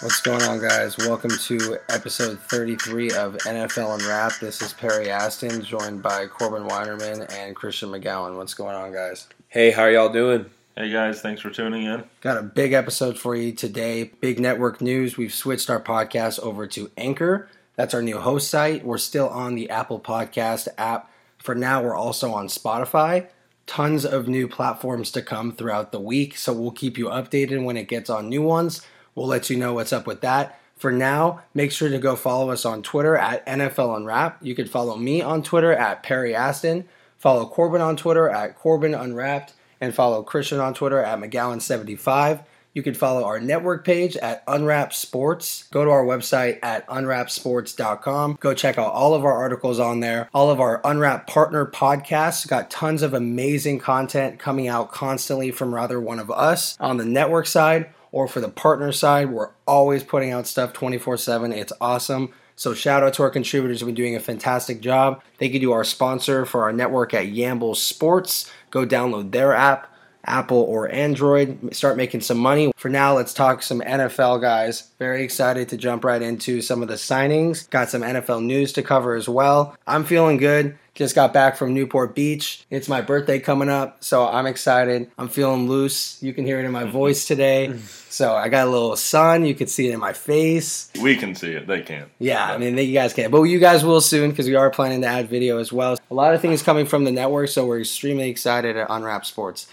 What's going on, guys? Welcome to episode 33 of NFL Unwrapped. This is Perry Aston, joined by Corbin Weinerman and Christian McGowan. What's going on, guys? Hey, how are y'all doing? Hey guys, thanks for tuning in. Got a big episode for you today. Big network news. We've switched our podcast over to Anchor. That's our new host site. We're still on the Apple Podcast app. For now, we're also on Spotify. Tons of new platforms to come throughout the week, so we'll keep you updated when it gets on new ones. We'll let you know what's up with that. For now, make sure to go follow us on Twitter at NFL Unwrap. You can follow me on Twitter at Perry Aston. Follow Corbin on Twitter at Corbin Unwrapped. And follow Christian on Twitter at McGowan75. You can follow our network page at Unwrap Sports. Go to our website at unwrapsports.com. Go check out all of our articles on there. All of our Unwrap partner podcasts got tons of amazing content coming out constantly from rather one of us on the network side or for the partner side. We're always putting out stuff 24 7. It's awesome. So shout out to our contributors who've been doing a fantastic job. Thank you to our sponsor for our network at Yamble Sports. Go download their app, Apple or Android. Start making some money. For now, let's talk some NFL guys. Very excited to jump right into some of the signings. Got some NFL news to cover as well. I'm feeling good. Just got back from Newport Beach. It's my birthday coming up, so I'm excited. I'm feeling loose. You can hear it in my voice today. So I got a little sun. You can see it in my face. We can see it; they can't. Yeah, I mean, you guys can't. but you guys will soon because we are planning to add video as well. A lot of things coming from the network, so we're extremely excited at Unwrap Sports.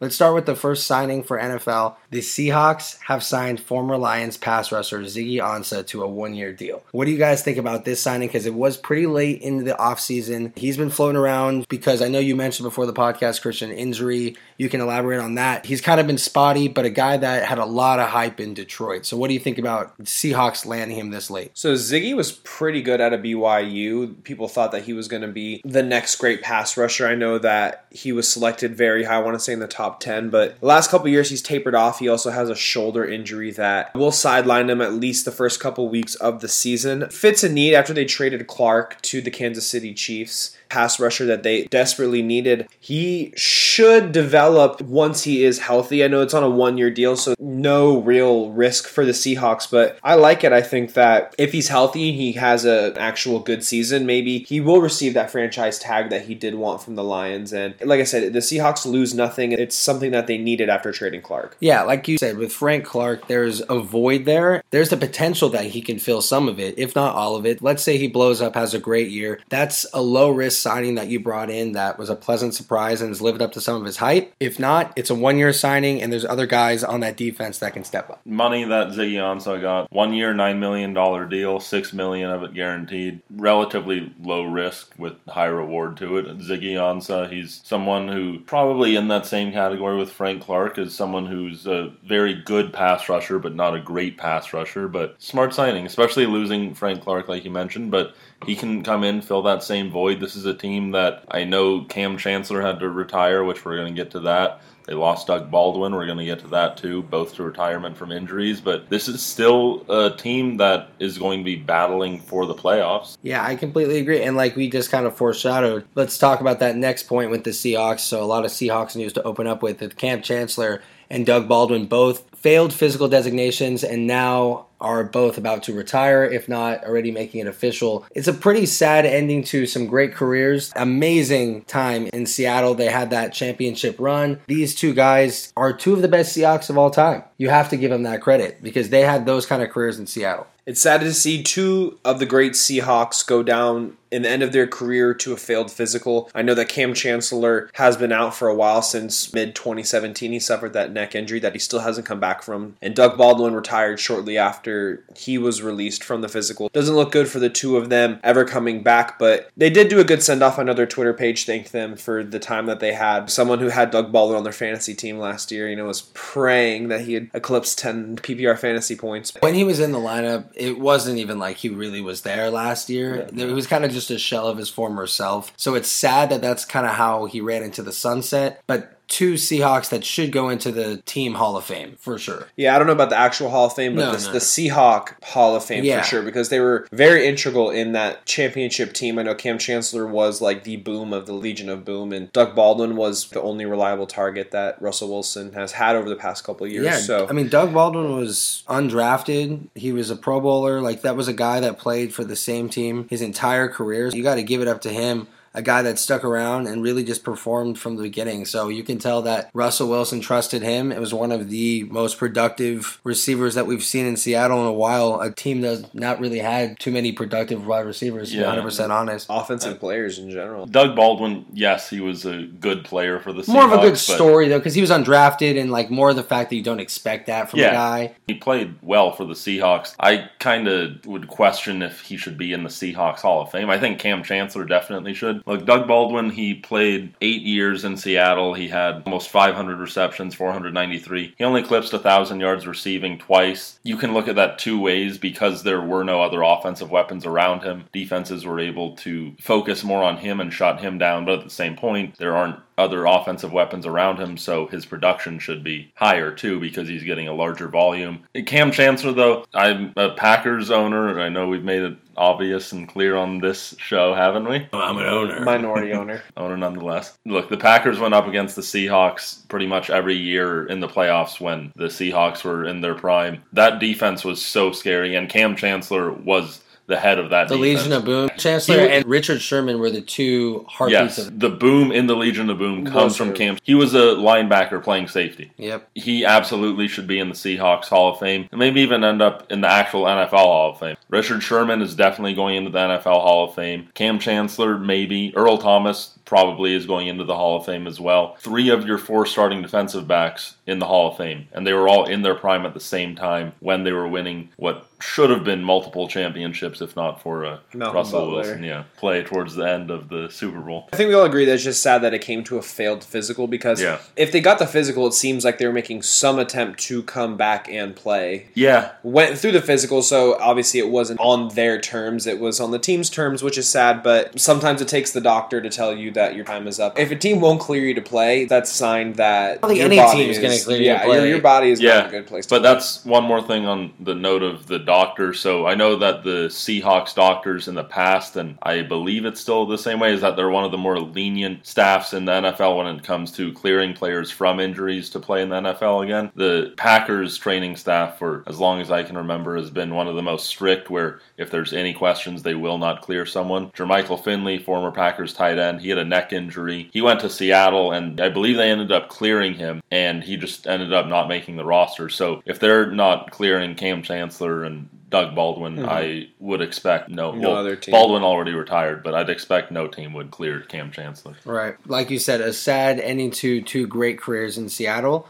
Let's start with the first signing for NFL. The Seahawks have signed former Lions pass rusher Ziggy Ansah to a one year deal. What do you guys think about this signing? Because it was pretty late in the offseason. He's been floating around because I know you mentioned before the podcast, Christian, injury. You can elaborate on that. He's kind of been spotty, but a guy that had a lot of hype in Detroit. So what do you think about Seahawks landing him this late? So Ziggy was pretty good out of BYU. People thought that he was going to be the next great pass rusher. I know that he was selected very high, I want to say in the top 10, but the last couple years he's tapered off. He also has a shoulder injury that will sideline him at least the first couple weeks of the season. Fits a need after they traded Clark to the Kansas City Chiefs pass rusher that they desperately needed. He should develop once he is healthy. I know it's on a one year deal, so no real risk for the Seahawks, but I like it. I think that if he's healthy, he has an actual good season. Maybe he will receive that franchise tag that he did want from the Lions. And like I said, the Seahawks lose nothing. It's something that they needed after trading Clark. Yeah, like you said, with Frank Clark, there's a void there. There's the potential that he can fill some of it, if not all of it. Let's say he blows up, has a great year. That's a low risk signing that you brought in that was a pleasant surprise and has lived up to some of his hype. If not, it's a one year signing and there's other guys on that defense that can step up. Money that Ziggy Ansah got one year, nine million dollar deal, six million of it guaranteed. Relatively low risk with high reward to it. Ziggy Ansah, he's someone who probably in that same category with Frank Clark is someone who's a very good pass rusher, but not a great pass rusher. But smart signing, especially losing Frank Clark, like you mentioned. But he can come in, fill that same void. This is a team that I know Kam Chancellor had to retire, which we're going to get to that. They lost Doug Baldwin. We're going to get to that too, both to retirement from injuries. But this is still a team that is going to be battling for the playoffs. Yeah, I completely agree. And like we just kind of foreshadowed, let's talk about that next point with the Seahawks. So a lot of Seahawks news to open up with. The Kam Chancellor and Doug Baldwin both failed physical designations and now are both about to retire, if not already making it official. It's a pretty sad ending to some great careers. Amazing time in Seattle. They had that championship run. These two guys are two of the best Seahawks of all time. You have to give them that credit because they had those kind of careers in Seattle. It's sad to see two of the great Seahawks go down in the end of their career to a failed physical. I know that Kam Chancellor has been out for a while since mid 2017. He suffered that neck injury that he still hasn't come back from. And Doug Baldwin retired shortly after he was released from the physical. Doesn't look good for the two of them ever coming back, but they did do a good send off on their Twitter page. Thanked them for the time that they had. Someone who had Doug Baldwin on their fantasy team last year, you know, was praying that he had eclipsed 10 PPR fantasy points. When he was in the lineup, it wasn't even like he really was there last year. Yeah. It was kind of just a shell of his former self. So it's sad that that's kind of how he ran into the sunset. But two Seahawks that should go into the team Hall of Fame for sure. Yeah, I don't know about the actual Hall of Fame, but No, the, no. the Seahawk Hall of Fame Yeah. for sure because they were very integral in that championship team. I know Kam Chancellor was like the boom of the Legion of Boom, and Doug Baldwin was the only reliable target that Russell Wilson has had over the past couple of years. Yeah, so I mean, Doug Baldwin was undrafted. He was a Pro Bowler. Like that was a guy that played for the same team his entire career. So You got to give it up to him. A guy that stuck around and really just performed from the beginning. So you can tell that Russell Wilson trusted him. It was one of the most productive receivers that we've seen in Seattle in a while. A team that's not really had too many productive wide receivers, to be Yeah. 100% honest. offensive players in general. Doug Baldwin, yes, he was a good player for the Seahawks. More of a good but story, though, because he was undrafted and like more of the fact that you don't expect that from a guy. He played well for the Seahawks. I kind of would question if he should be in the Seahawks Hall of Fame. I think Kam Chancellor definitely should. Look, Doug Baldwin, he played eight years in Seattle. He had almost 500 receptions, 493. He only eclipsed 1,000 yards receiving twice. You can look at that two ways because there were no other offensive weapons around him. Defenses were able to focus more on him and shut him down, but at the same point, there aren't other offensive weapons around him, so his production should be higher too because he's getting a larger volume. Kam Chancellor, though, I'm a Packers owner. and I know we've made it obvious and clear on this show, haven't we? I'm an owner. Minority owner. Owner nonetheless. Look, the Packers went up against the Seahawks pretty much every year in the playoffs when the Seahawks were in their prime. That defense was so scary, and Kam Chancellor was the head of that The defense. Legion of Boom. Chancellor He- and Richard Sherman were the two heartbeats Yes, of. the boom in the Legion of Boom comes from Kam. He was a linebacker playing safety. Yep. He absolutely should be in the Seahawks Hall of Fame and maybe even end up in the actual NFL Hall of Fame. Richard Sherman is definitely going into the NFL Hall of Fame. Kam Chancellor, maybe. Earl Thomas probably is going into the Hall of Fame as well. Three of your four starting defensive backs in the Hall of Fame, and they were all in their prime at the same time when they were winning what should have been multiple championships, if not for a Malcolm Russell Butler. Wilson. Yeah, play towards the end of the Super Bowl. I think we all agree that it's just sad that it came to a failed physical because Yeah. if they got the physical, it seems like they were making some attempt to come back and play. Yeah, Went through the physical, so obviously it wasn't on their terms, it was on the team's terms, which is sad, but sometimes it takes the doctor to tell you that your time is up. If a team won't clear you to play, that's a sign that I think your any body team is gonna clear you to yeah, play. Your, your body is not Yeah, in a good place to But play. that's one more thing on the note of the doctor. So I know that the Seahawks doctors in the past, and I believe it's still the same way, is that they're one of the more lenient staffs in the NFL when it comes to clearing players from injuries to play in the NFL again. The Packers training staff, for as long as I can remember, has been one of the most strict where if there's any questions, they will not clear someone. Jermichael Finley, former Packers tight end, he had a neck injury. He went to Seattle, and I believe they ended up clearing him, and he just ended up not making the roster. So if they're not clearing Kam Chancellor and Doug Baldwin, mm-hmm. I would expect no. No well, other team. Baldwin already retired, but I'd expect no team would clear Kam Chancellor. Right. Like you said, a sad ending to two great careers in Seattle.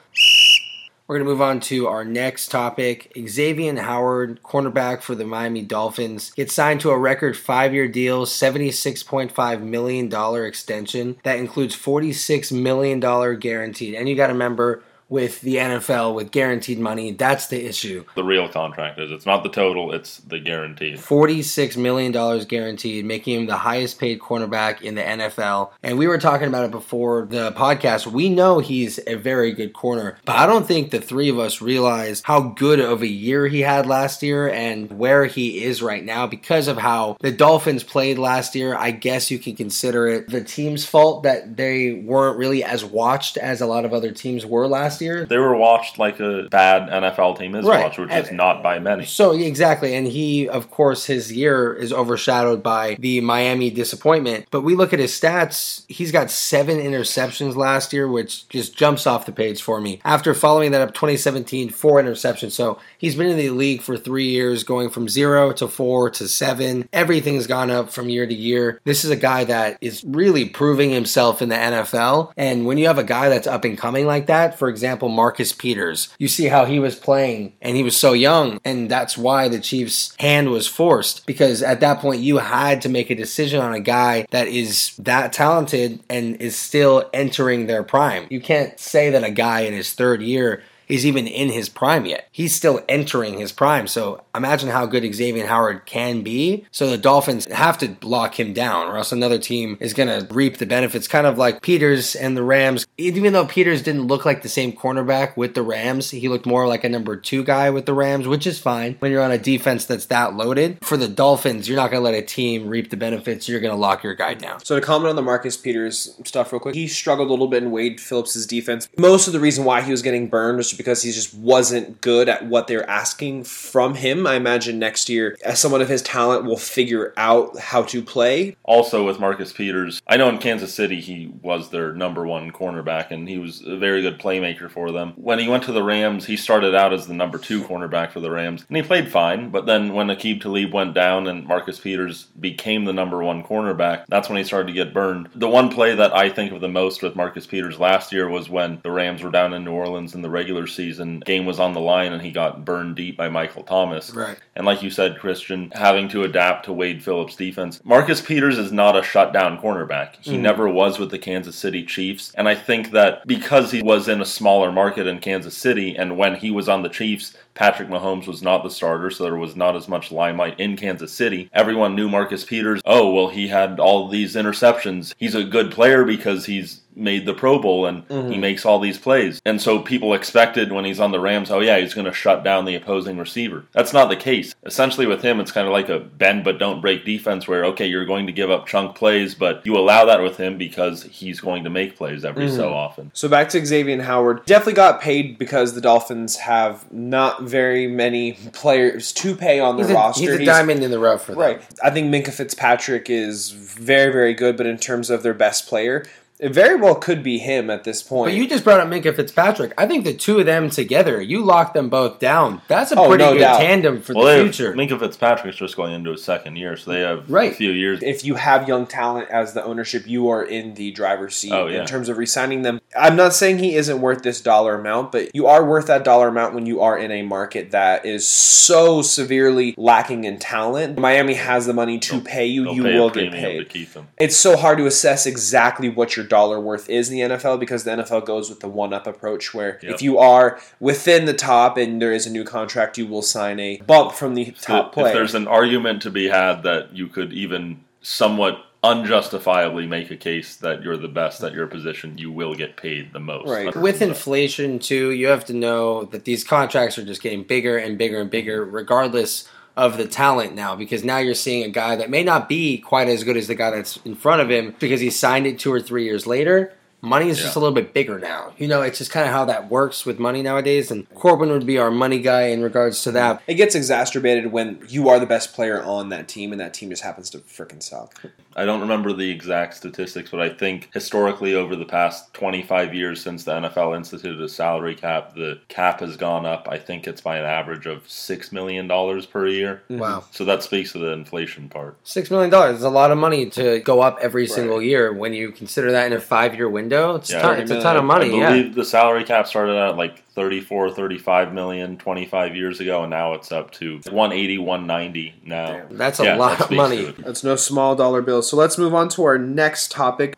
We're going to move on to our next topic. Xavien Howard, cornerback for the Miami Dolphins, gets signed to a record five year deal, $76.5 million extension. That includes $46 million guaranteed. And you got to remember, with the NFL, with guaranteed money, that's the issue. The real contract is it's not the total; it's the guaranteed. $46 million guaranteed, making him the highest paid cornerback in the NFL. And we were talking about it before the podcast. We know he's a very good corner, but I don't think the three of us realize how good of a year he had last year and where he is right now because of how the Dolphins played last year. I guess you can consider it the team's fault that they weren't really as watched as a lot of other teams were last year. They were watched like a bad NFL team is Right. watched, which is not by many. So exactly, and he, of course, his year is overshadowed by the Miami disappointment. But we look at his stats; he's got seven interceptions last year, which just jumps off the page for me. After following that up, 2017, four interceptions. So he's been in the league for three years, going from zero to four to seven. Everything's gone up from year to year. This is a guy that is really proving himself in the NFL. And when you have a guy that's up and coming like that, for example, Marcus Peters, you see how he was playing and he was so young. And that's why the Chiefs' hand was forced because at that point you had to make a decision on a guy that is that talented and is still entering their prime. You can't say that a guy in his third year is even in his prime yet. He's still entering his prime. So imagine how good Xavien Howard can be. So the Dolphins have to lock him down, or else another team is going to reap the benefits. Kind of like Peters and the Rams. Even though Peters didn't look like the same cornerback with the Rams, he looked more like a number two guy with the Rams, which is fine when you're on a defense that's that loaded. For the Dolphins, you're not going to let a team reap the benefits. You're going to lock your guy down. So to comment on the Marcus Peters stuff real quick, he struggled a little bit in Wade Phillips' defense. Most of the reason why he was getting burned was because he just wasn't good at what they're asking from him. I imagine next year, as someone of his talent, will figure out how to play. Also, with Marcus Peters, I know in Kansas City he was their number one cornerback and he was a very good playmaker for them. When he went to the Rams, he started out as the number two cornerback for the Rams and he played fine. But then when Aqib Talib went down and Marcus Peters became the number one cornerback, that's when he started to get burned. The one play that I think of the most with Marcus Peters last year was when the Rams were down in New Orleans in the regular season. Game was on the line and he got burned deep by Michael Thomas. Right. And like you said, Christian, having to adapt to Wade Phillips' defense. Marcus Peters is not a shutdown cornerback. He Mm. never was with the Kansas City Chiefs. And I think that because he was in a smaller market in Kansas City and when he was on the Chiefs, Patrick Mahomes was not the starter, so there was not as much limelight in Kansas City. Everyone knew Marcus Peters. Oh, well, he had all these interceptions. He's a good player because he's made the Pro Bowl and he mm-hmm. makes all these plays. And so people expected when he's on the Rams, oh yeah, he's going to shut down the opposing receiver. That's not the case. Essentially with him, it's kind of like a bend but don't break defense where okay, you're going to give up chunk plays, but you allow that with him because he's going to make plays every so mm-hmm. often. So back to Xavien Howard. Definitely got paid because the Dolphins have not very many players to pay on their He's a, roster. he's a diamond in the rough for them. Right. I think Minkah Fitzpatrick is very, very good, but in terms of their best player, it very well could be him at this point. But you just brought up Minkah Fitzpatrick. I think the two of them together, you lock them both down. That's a Oh, pretty no good doubt. tandem for Well, the they future. have, Minkah Fitzpatrick's just going into his second year, so they have Right. a few years. if you have young talent as the ownership, you are in the driver's seat Oh, yeah. in terms of re-signing them. I'm not saying he isn't worth this dollar amount, but you are worth that dollar amount when you are in a market that is so severely lacking in talent. Miami has the money to pay you; They'll you pay a will get paid. to keep him. it's so hard to assess exactly what your dollar worth is in the NFL because the NFL goes with the one up approach where Yep. if you are within the top and there is a new contract, you will sign a bump from the top if there's an argument to be had that you could even somewhat unjustifiably make a case that you're the best at your position, you will get paid the most. Right. With inflation, too, you have to know that these contracts are just getting bigger and bigger and bigger, regardless of the talent now. Because now you're seeing a guy that may not be quite as good as the guy that's in front of him because he signed it two or three years later. Money is just a little bit bigger now. You know, it's just kind of how that works with money nowadays. And Corbin would be our money guy in regards to that. it gets exacerbated when you are the best player on that team and that team just happens to freaking suck. I don't remember the exact statistics, but I think historically over the past 25 years since the NFL instituted a salary cap, the cap has gone up. I think it's by an average of $6 million per year. Mm-hmm. Wow. So that speaks to the inflation part. Six million dollars is a lot of money to go up every single year. When you consider that in a five year window, it's, Yeah, ton, it's a ton of I money. Yeah, believe the salary cap started at like 34, 35 million 25 years ago, and now it's up to 180, 190 now. That's a Yeah, lot that of money. That's no small dollar bill. So let's move on to our next topic.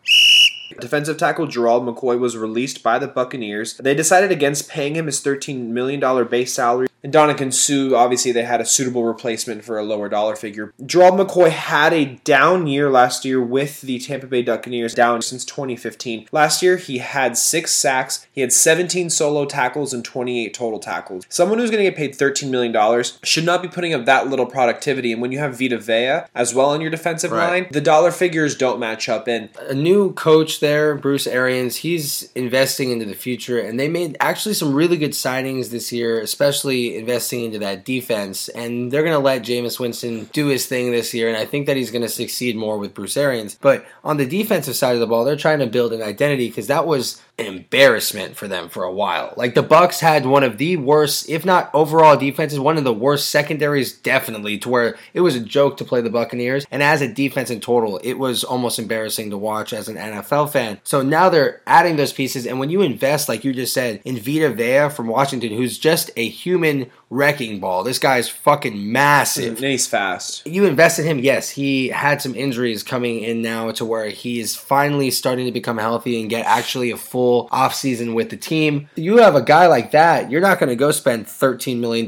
Defensive tackle Gerald McCoy was released by the Buccaneers. They decided against paying him his $13 million base salary. And Donovan Suh, obviously, they had a suitable replacement for a lower dollar figure. Gerald McCoy had a down year last year with the Tampa Bay Buccaneers, down since 2015. Last year, he had six sacks, he had 17 solo tackles, and 28 total tackles. Someone who's going to get paid $13 million should not be putting up that little productivity. And when you have Vita Vea as well on your defensive Right. line, the dollar figures don't match up. And a new coach there, Bruce Arians, he's investing into the future, and they made actually some really good signings this year, especially investing into that defense. And they're going to let Jameis Winston do his thing this year, and I think that he's going to succeed more with Bruce Arians. But on the defensive side of the ball, they're trying to build an identity because that was an embarrassment for them for a while. Like the Bucks had one of the worst, if not overall defenses, one of the worst secondaries, definitely, to where it was a joke to play the Buccaneers. And as a defense in total, it was almost embarrassing to watch as an NFL fan. So now they're adding those pieces, and when you invest, like you just said, in Vita Vea from Washington, who's just a human wrecking ball. This guy's fucking massive. And he's fast. You invest in him, yes. He had some injuries coming in now to where he is finally starting to become healthy and get actually a full offseason with the team. You have a guy like that, you're not going to go spend $13 million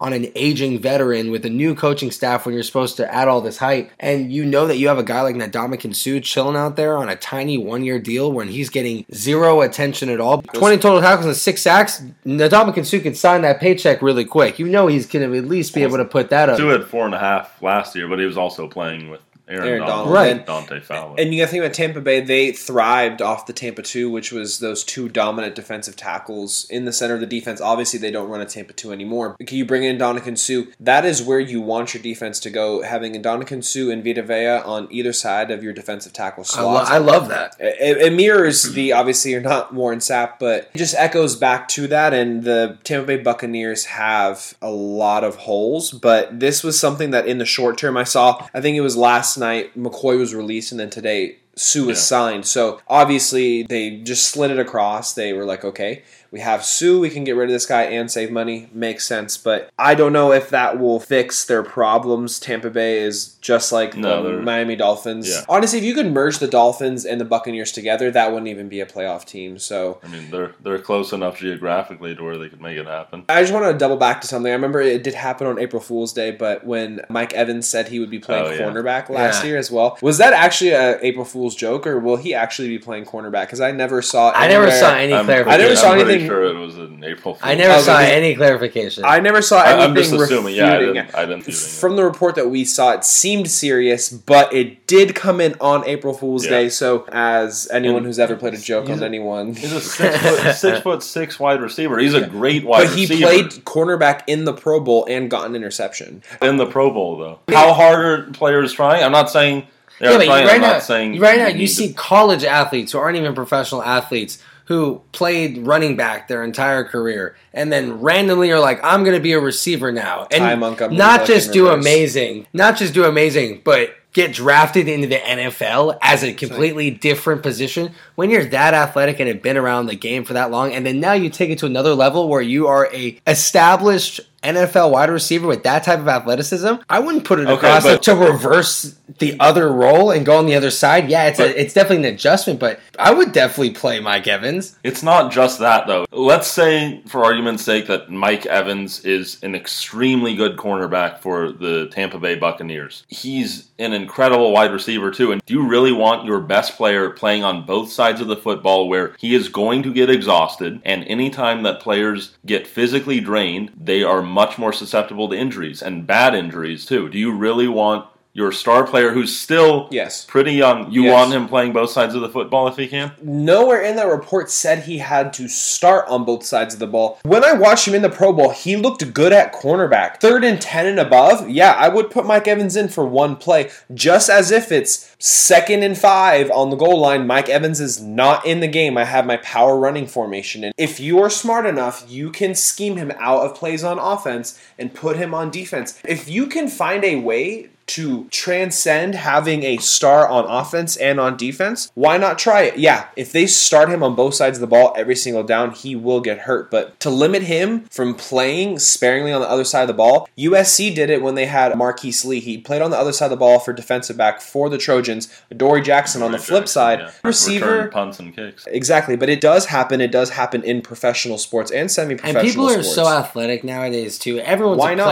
on an aging veteran with a new coaching staff when you're supposed to add all this height. And you know that you have a guy like Ndamukong Suh chilling out there on a tiny one year deal when he's getting zero attention at all. 20 total tackles and six sacks. Ndamukong Suh can sign that paycheck really quick. You know he's going to at least be able to put that up. Suh had four and a half last year, but he was also playing with Aaron, Aaron Donald, Donald. Right. and Dante Fowler. And you got to think about Tampa Bay. They thrived off the Tampa two, which was those two dominant defensive tackles in the center of the defense. Obviously, they don't run a Tampa two anymore. Can you bring in Donovan Suh? That is where you want your defense to go. Having Donovan Suh and Vita Vea on either side of your defensive tackle I, lo- I love that. It, it mirrors the obviously you're not Warren Sapp, but it just echoes back to that. And the Tampa Bay Buccaneers have a lot of holes, but this was something that in the short term I saw. I think it was last night McCoy was released, and then today Suh was Yeah. signed. So obviously they just slid it across. They were like, okay. We have Suh. We can get rid of this guy and save money. Makes sense, but I don't know if that will fix their problems. Tampa Bay is just like No, the Miami Dolphins. Yeah. Honestly, if you could merge the Dolphins and the Buccaneers together, that wouldn't even be a playoff team. So I mean, they're they're close enough geographically to where they could make it happen. I just want to double back to something. I remember it did happen on April Fool's Day, but when Mike Evans said he would be playing Oh, yeah. cornerback last Yeah. year as well, was that actually a April Fool's joke, or will he actually be playing cornerback? Because I never saw. I never saw any I'm, clarification. I never saw I'm pretty anything- sure it was an April. Fool's. I never Oh, saw because- any clarification. I never saw I- anything. I'm just assuming. Yeah, I refuting didn't. I didn't. see anything. From the report that we saw, it seemed serious, but it did come in on April Fool's Yeah. Day. So, as anyone And who's ever played a joke on a- anyone, He's a six foot, six foot six wide receiver. He's a great wide but he receiver. played cornerback in the Pro Bowl and got an interception. in the Pro Bowl though. How hard are players trying? I'm not saying they're yeah, but trying. right I'm now, not saying right now you you need see to- college athletes who aren't even professional athletes who played running back their entire career and then randomly are like, I'm going to be a receiver now, and not just do reverse. amazing, not just do amazing, but get drafted into the NFL as a completely different position. When you're that athletic and have been around the game for that long, and then now you take it to another level where you are a established NFL wide receiver with that type of athleticism, I wouldn't put it Okay, across but- to reverse the other role and go on the other side. Yeah, it's But- a, it's definitely an adjustment, but I would definitely play Mike Evans. It's not just that though. Let's say, for argument's sake, that Mike Evans is an extremely good cornerback for the Tampa Bay Buccaneers. He's an incredible wide receiver too. And do you really want your best player playing on both sides of the football where he is going to get exhausted and anytime that players get physically drained, they are much more susceptible to injuries and bad injuries too. Do you really want your star player who's still Yes. pretty young, you Yes. want him playing both sides of the football if he can? Nowhere in that report said he had to start on both sides of the ball. When I watched him in the Pro Bowl, he looked good at cornerback. Third and 10 and above, yeah, I would put Mike Evans in for one play, just as if it's second and five on the goal line. Mike Evans is not in the game. I have my power running formation. And if you are smart enough, you can scheme him out of plays on offense and put him on defense. If you can find a way to transcend having a star on offense and on defense, why not try it? Yeah, if they start him on both sides of the ball every single down, he will get hurt. But to limit him from playing sparingly on the other side of the ball, USC did it when they had Marquise Lee. He played on the other side of the ball for defensive back for the Trojans. Dory Jackson on the flip side, yeah. receiver. Return punts and kicks. Exactly, but it does happen. It does happen in professional sports and And semi-professional And people are sports. so athletic nowadays too. Everyone's Why a not?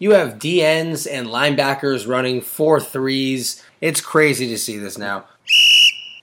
You have DBs and linebackers running four threes. It's crazy to see this now.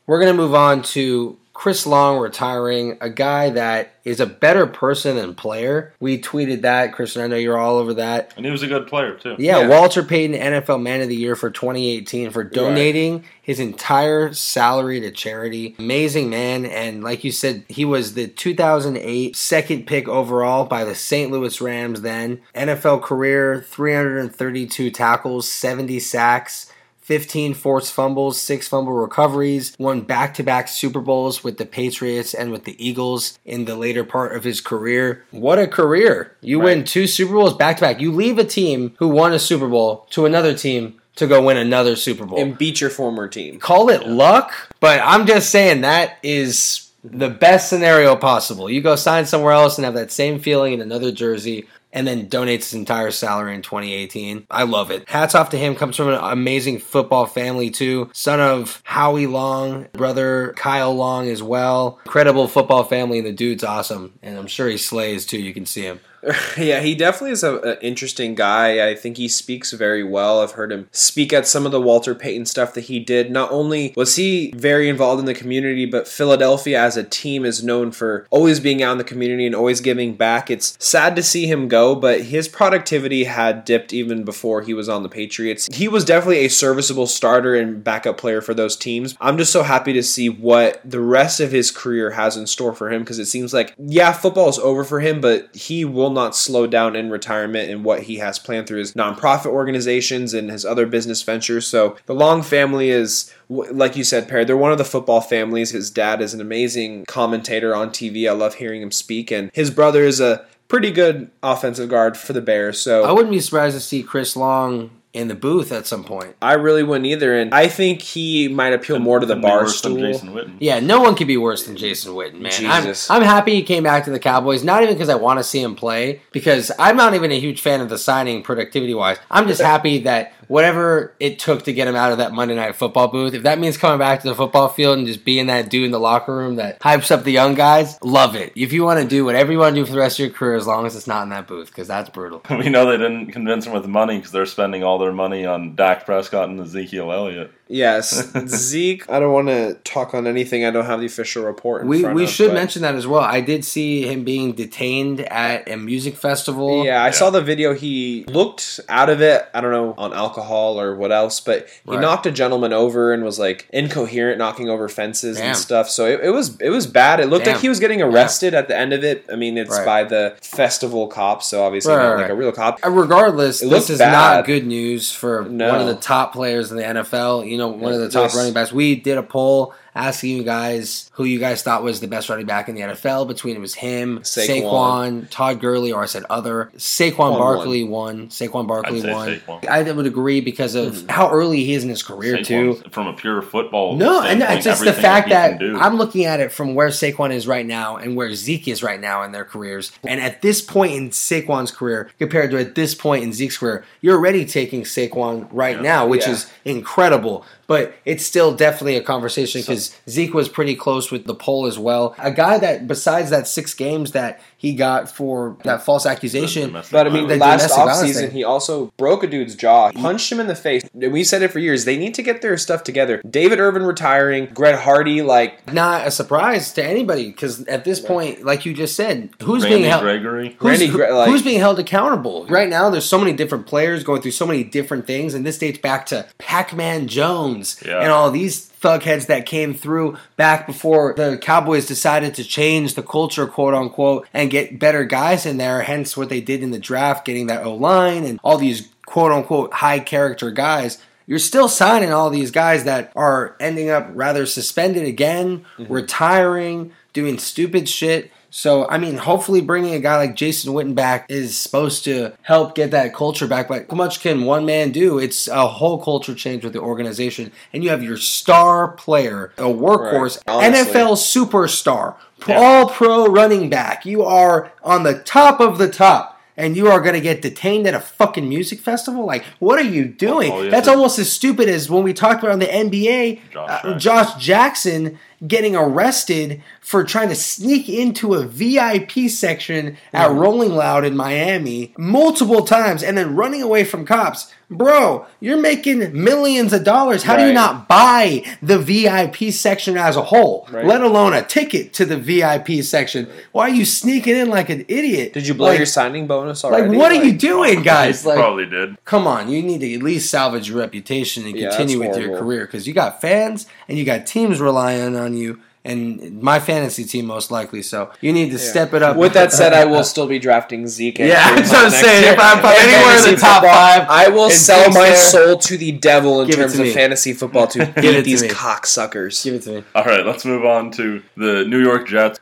We're gonna move on to Chris Long retiring, a guy that is a better person than player. We tweeted that, Chris, and I know you're all over that. And he was a good player too. Yeah, Yeah. Walter Payton, NFL Man of the Year for 2018 for donating his entire salary to charity. Amazing man. And like you said, he was the 2008 second pick overall by the St. Louis Rams then. NFL career 332 tackles, 70 sacks. 15 forced fumbles, 6 fumble recoveries, won back to back Super Bowls with the Patriots and with the Eagles in the later part of his career. What a career! You win two Super Bowls back to back. You leave a team who won a Super Bowl to another team to go win another Super Bowl. and beat your former team. Call it luck, but I'm just saying that is the best scenario possible. You go sign somewhere else and have that same feeling in another jersey and then donates his entire salary in 2018. I love it. Hats off to him. Comes from an amazing football family too. Son of Howie Long, brother Kyle Long as well. Incredible football family, and the dude's awesome. And I'm sure he slays too. You can see him. yeah, he definitely is an interesting guy. I think he speaks very well. I've heard him speak at some of the Walter Payton stuff that he did. Not only was he very involved in the community, but Philadelphia as a team is known for always being out in the community and always giving back. It's sad to see him go, but his productivity had dipped even before he was on the Patriots. He was definitely a serviceable starter and backup player for those teams. I'm just so happy to see what the rest of his career has in store for him because it seems like, yeah, football is over for him, but he will not slow down in retirement and what he has planned through his nonprofit organizations and his other business ventures. So the Long family is like you said, Perry, they're one of the football families. His dad is an amazing commentator on TV. I love hearing him speak, and his brother is a pretty good offensive guard for the Bears. So I wouldn't be surprised to see Chris Long in the booth at some point. I really wouldn't either, and I think he might appeal more to the bar stool. Yeah, no one could be worse than Jason Witten, man. Jesus. I'm, I'm happy he came back to the Cowboys, not even because I want to see him play, because I'm not even a huge fan of the signing productivity wise. I'm just happy that whatever it took to get him out of that Monday night football booth, if that means coming back to the football field and just being that dude in the locker room that hypes up the young guys, love it. If you want to do whatever you want to do for the rest of your career, as long as it's not in that booth, because that's brutal. we know they didn't convince him with money because they're spending all their money on Dak Prescott and Ezekiel Elliott. Yes, Zeke. I don't want to talk on anything. I don't have the official report. we we of, should but. mention that as well. I did see him being detained at a music festival. Yeah, I yeah. saw the video. He looked out of it. I don't know on alcohol or what else, but he right. knocked a gentleman over and was like incoherent, knocking over fences Damn. and stuff. So it, it, was it was bad. It looked Damn. like he was getting arrested yeah. at the end of it. I mean, it's right. by the festival cops, so obviously right, not like a real cop. Uh, regardless, it this is bad. not good news for no. one of the top players in the NFL. You know, one of the top running backs. We did a poll asking you guys who you guys thought was the best running back in the NFL. Between it was him, Saquon, Saquon Todd Gurley, or I said other. Saquon Barkley won. won. Saquon Barkley won. Saquon. I would agree because of mm-hmm. how early he is in his career Saquon's, too. From a pure football. No, and it's just the fact that, that I'm looking at it from where Saquon is right now and where Zeke is right now in their careers. And at this point in Saquon's career compared to at this point in Zeke's career, you're already taking Saquon right yeah. now, which yeah. is incredible but it's still definitely a conversation because so, Zeke was pretty close with the poll as well. A guy that, besides that six games that he got for that false accusation. But I mean, last offseason, he also broke a dude's jaw, punched him in the face. We said it for years. They need to get their stuff together. David Irvin retiring, Greg Hardy, like. Not a surprise to anybody because at this point, like you just said, who's Randy being held. Gregory. Who's, Randy, like, who's being held accountable? Right now, there's so many different players going through so many different things, and this dates back to Pac Man Jones yeah. and all these thugheads that came through back before the Cowboys decided to change the culture, quote unquote, and get better guys in there. Hence what they did in the draft, getting that O line and all these quote unquote high character guys. You're still signing all these guys that are ending up rather suspended again, mm-hmm. retiring, doing stupid shit. So, I mean, hopefully bringing a guy like Jason Witten back is supposed to help get that culture back. But how much can one man do? It's a whole culture change with the organization. And you have your star player, a workhorse, right. NFL superstar, yeah. all pro running back. You are on the top of the top and you are going to get detained at a fucking music festival? Like, what are you doing? Oh, That's almost as stupid as when we talked about in the NBA, Josh, uh, Josh Jackson getting arrested for trying to sneak into a VIP section at. Rolling Loud in Miami multiple times and then running away from cops. Bro, you're making millions of dollars. How right. do you not buy the VIP section as a whole, right. let alone a ticket to the VIP section? Why are you sneaking in like an idiot? Did you blow like, your signing bonus already? Like, what like, are you doing, guys? Like, probably did. Come on, you need to at least salvage your reputation and yeah, continue with your career because you got fans and you got teams relying on you and my fantasy team most likely. So you need to yeah. step it up. With that said, I will still be drafting Zeke. Yeah, that's what I'm saying. Year. If I'm anywhere in the top five, I will sell my there, soul to the devil in terms of fantasy football to beat these cocksuckers. Give it to me. All right, let's move on to the New York Jets.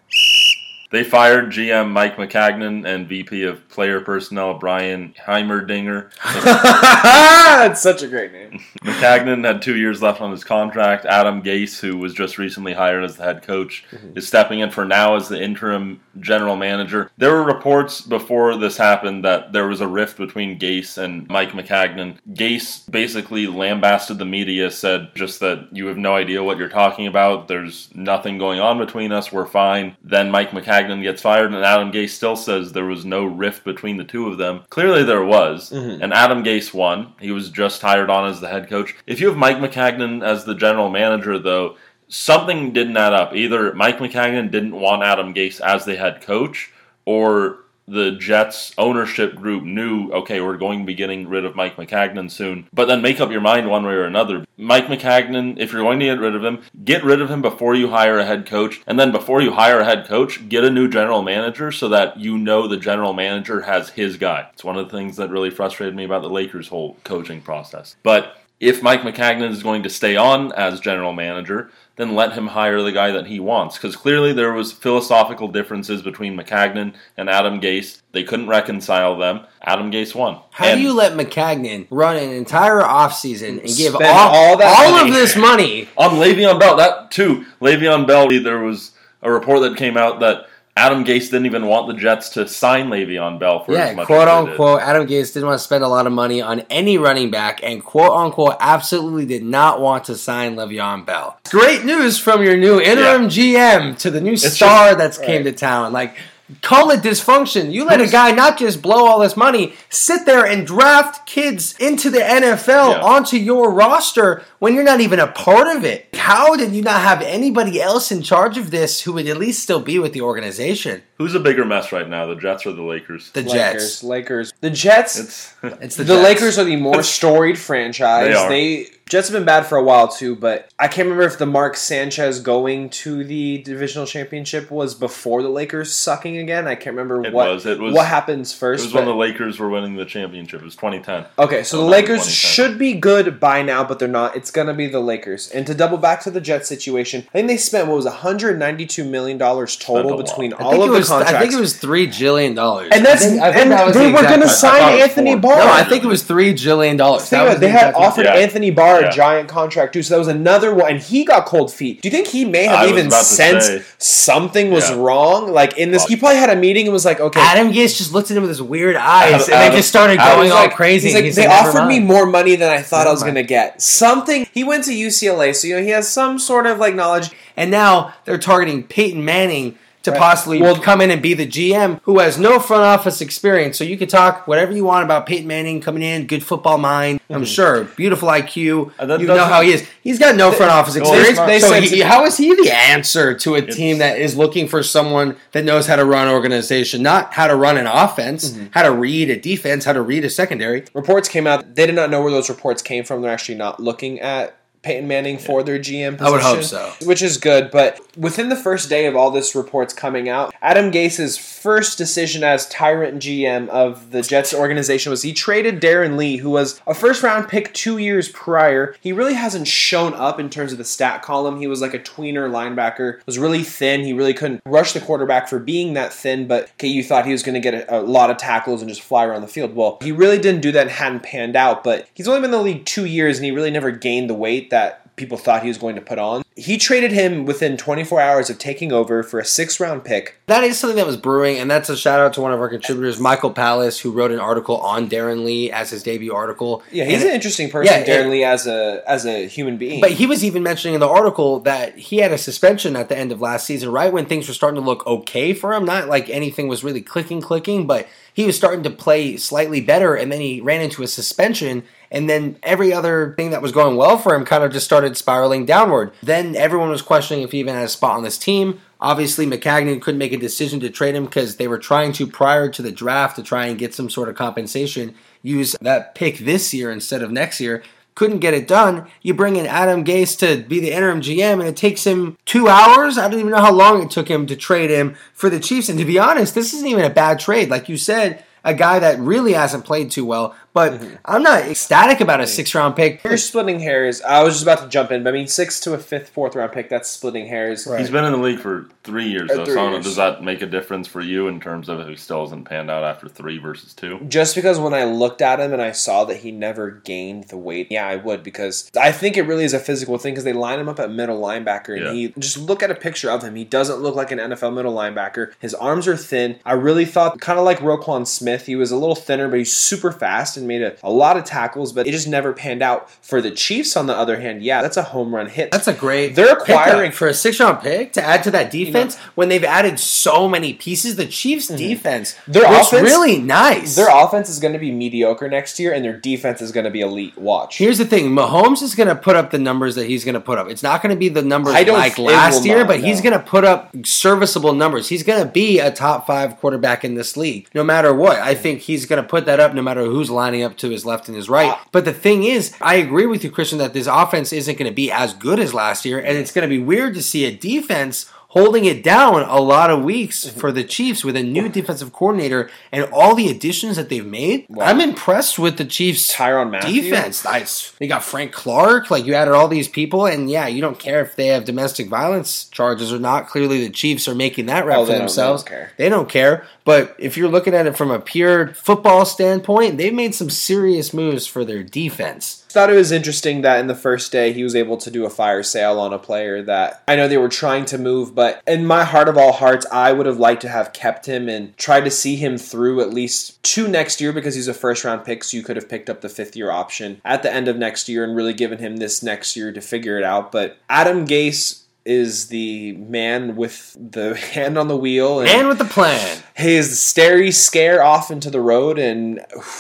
They fired GM Mike Maccagnan and VP of Player Personnel Brian Heimerdinger. That's such a great name. Maccagnan had two years left on his contract. Adam Gase, who was just recently hired as the head coach, mm-hmm. is stepping in for now as the interim general manager. There were reports before this happened that there was a rift between Gase and Mike Maccagnan. Gase basically lambasted the media, said just that you have no idea what you're talking about. There's nothing going on between us. We're fine. Then Mike Maccagnan gets fired, and Adam Gase still says there was no rift between the two of them. Clearly, there was, mm-hmm. and Adam Gase won. He was just hired on as the head coach. If you have Mike Maccagnan as the general manager, though, something didn't add up. Either Mike Maccagnan didn't want Adam Gase as the head coach, or the Jets ownership group knew, okay, we're going to be getting rid of Mike Maccagnan soon. But then make up your mind one way or another. Mike Maccagnan, if you're going to get rid of him, get rid of him before you hire a head coach. And then before you hire a head coach, get a new general manager so that you know the general manager has his guy. It's one of the things that really frustrated me about the Lakers' whole coaching process. But if Mike Maccagnan is going to stay on as general manager, then let him hire the guy that he wants. Because clearly there was philosophical differences between Maccagnan and Adam Gase. They couldn't reconcile them. Adam Gase won. How And do you let Maccagnan run an entire offseason and give all, all that all of this money? on Le'Veon Bell, that too. Le'Veon Bell, there was a report that came out that Adam Gase didn't even want the Jets to sign Le'Veon Bell for Yeah, as much quote as they did. unquote, Adam Gase didn't want to spend a lot of money on any running back, and quote unquote, absolutely did not want to sign Le'Veon Bell. Great news from your new interim GM to the new star that's came to town. Like, call it dysfunction. You let a guy not just blow all this money, sit there and draft kids into the NFL Yeah. onto your roster when you're not even a part of it. How did you not have anybody else in charge of this who would at least still be with the organization? Who's a bigger mess right now, the Jets or the Lakers? The Lakers, Jets. Lakers. The Jets. It's It's the, the, Jets. Lakers are the more storied franchise. They are. They Jets have been bad for a while too, but I can't remember if the Mark Sanchez going to the divisional championship was before the Lakers sucking again. I can't remember It what was. It was- what happens first. it first. was when the Lakers were winning the championship. It was 2010. Okay, so the Oh, Lakers should be good by now, but they're not. It's gonna be the Lakers. And to double back to the Jets situation, I think they spent what was 192 million dollars total between I all of it was. the contracts. I think it was three jillion dollars. and that's I think, I think and that they the were gonna price. sign thought it was Anthony. Barr. No, I think it was three jillion dollars. Think That about was it, they the had offered Yeah. Anthony Barr Yeah. a giant contract too, so that was another one, and he got cold feet. Do you think he may have I even sensed say. something was Yeah. wrong? Like in this, Fuck. he probably had a meeting and was like, "Okay, Adam Gase just looked at him with his weird eyes, Adam- and Adam- they just started Adam going all like- crazy. He's like, He they said, offered me more money than I thought I was going to get. Something. He went to UCLA, so you know he has some sort of like knowledge. And now they're targeting Peyton Manning to Right. possibly Well- come in and be the GM, who has no front office experience. So you could talk whatever you want about Peyton Manning coming in, good football mind. I'm sure, beautiful IQ. And that you know how he is. He's got no front office experience. so he, how is he the answer to a team that is looking for someone that knows how to run organization, not how to run an offense, Mm-hmm. how to read a defense, how to read a secondary? Reports came out. They did not know where those reports came from. They're actually not looking at Peyton Manning for their GM position. I would hope so. Which is good, but within the first day of all this reports coming out, Adam Gase's first decision as tyrant GM of the Jets organization was he traded Darron Lee, who was a first round pick two years prior. He really hasn't shown up in terms of the stat column. He was like a tweener linebacker, was really thin. He really couldn't rush the quarterback for being that thin, but okay, you thought he was going to get a, a lot of tackles and just fly around the field. Well, he really didn't do that and hadn't panned out, but he's only been in the league two years and he really never gained the weight that people thought he was going to put on. He traded him within 24 hours of taking over for a six round pick. That is something that was brewing, and that's a shout out to one of our contributors, Michael Palace, who wrote an article on Darron Lee as his debut article. Yeah, he's And- an interesting person, Yeah, Darron and- Lee, as a as a human being. But he was even mentioning in the article that he had a suspension at the end of last season, right when things were starting to look okay for him. Not like anything was really clicking, clicking, but he was starting to play slightly better, and then he ran into a suspension, and then every other thing that was going well for him kind of just started spiraling downward. Then everyone was questioning if he even had a spot on this team. Obviously, Maccagnan couldn't make a decision to trade him because they were trying to, prior to the draft, to try and get some sort of compensation, use that pick this year instead of next year couldn't get it done. You bring in Adam Gase to be the interim GM, and it takes him two hours. I don't even know how long it took him to trade him for the Chiefs. And to be honest, this isn't even a bad trade. Like you said, a guy that really hasn't played too well, But Mm-hmm. I'm not ecstatic about a six round pick. You're splitting hairs. I was just about to jump in, but I mean, six to a fifth, fourth round pick, that's splitting hairs. Right. He's been in the league for three years, though. three so I don't know, years. does that make a difference for you in terms of if he still hasn't panned out after three versus two? Just because when I looked at him and I saw that he never gained the weight, yeah, I would because I think it really is a physical thing because they line him up at middle linebacker and Yeah. he just look at a picture of him. He doesn't look like an NFL middle linebacker. His arms are thin. I really thought kind of like Roquan Smith. He was a little thinner, but he's super fast and made a, a lot of tackles, but it just never panned out. For the Chiefs, on the other hand, yeah, that's a home run hit. That's a great. They're acquiring- for a six round pick to add to that defense when they've added so many pieces. The Chiefs' defense Mm-hmm. Their looks offense- really nice. Their offense is going to be mediocre next year, and their defense is going to be elite. Watch. Here's the thing: Mahomes is going to put up the numbers that he's going to put up. It's not going to be the numbers like last year, not, but he's going to put up serviceable numbers. He's going to be a top five quarterback in this league, no matter what. I think he's going to put that up, no matter who's lining up to his left and his right. Ah. But the thing is, I agree with you, Christian, that this offense isn't going to be as good as last year, and it's going to be weird to see a defense. Holding it down a lot of weeks Mm-hmm. for the Chiefs with a new defensive coordinator and all the additions that they've made. Wow. I'm impressed with the Chiefs Tyrann Mathieu? defense. Nice. You got Frank Clark. Like you added all these people, and yeah, you don't care if they have domestic violence charges or not. Clearly, the Chiefs are making that rep Oh, for they don't- they themselves. don't. They don't care. But if you're looking at it from a pure football standpoint, they've made some serious moves for their defense. Thought it was interesting that in the first day he was able to do a fire sale on a player that I know they were trying to move, but in my heart of all hearts, I would have liked to have kept him and tried to see him through at least two next year because he's a first round pick, so you could have picked up the fifth year option at the end of next year and really given him this next year to figure it out. But Adam Gase is the man with the hand on the wheel and And with the plan. his starey scare off into the road and